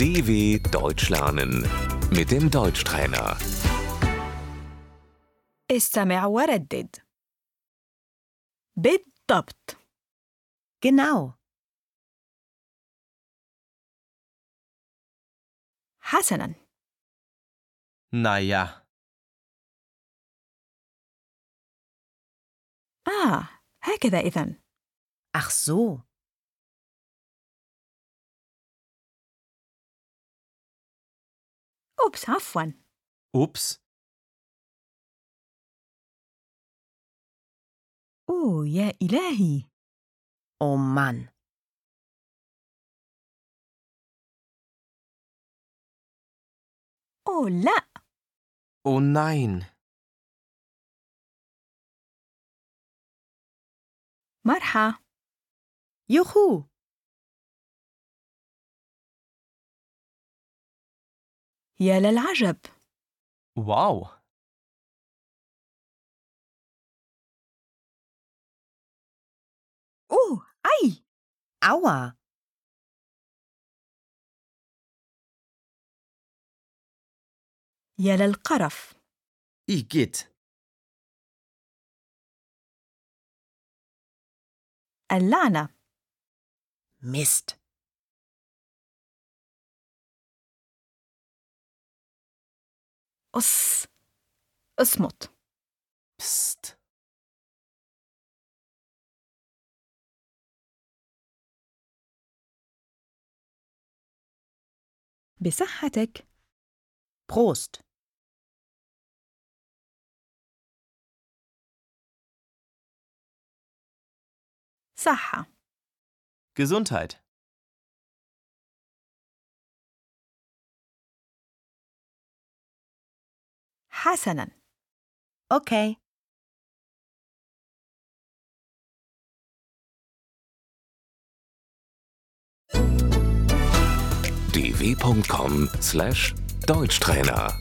DW Deutsch lernen mit dem Deutschtrainer. استمع وردد بالضبط Genau. حسنا Naja, آه هكذا إذن Ach so. أوبس عفوا أوبس أوه يا إلهي أو مان أوه لا أو ناين مرحى يوخو يا للعجب. wow, أوه أي. Aua. يا للقرف. igitt, اللعنة. Mist. أص اصمت pst, بصحتك Prost. صحة Gesundheit, حسنا Okay. dw.com/deutschtrainer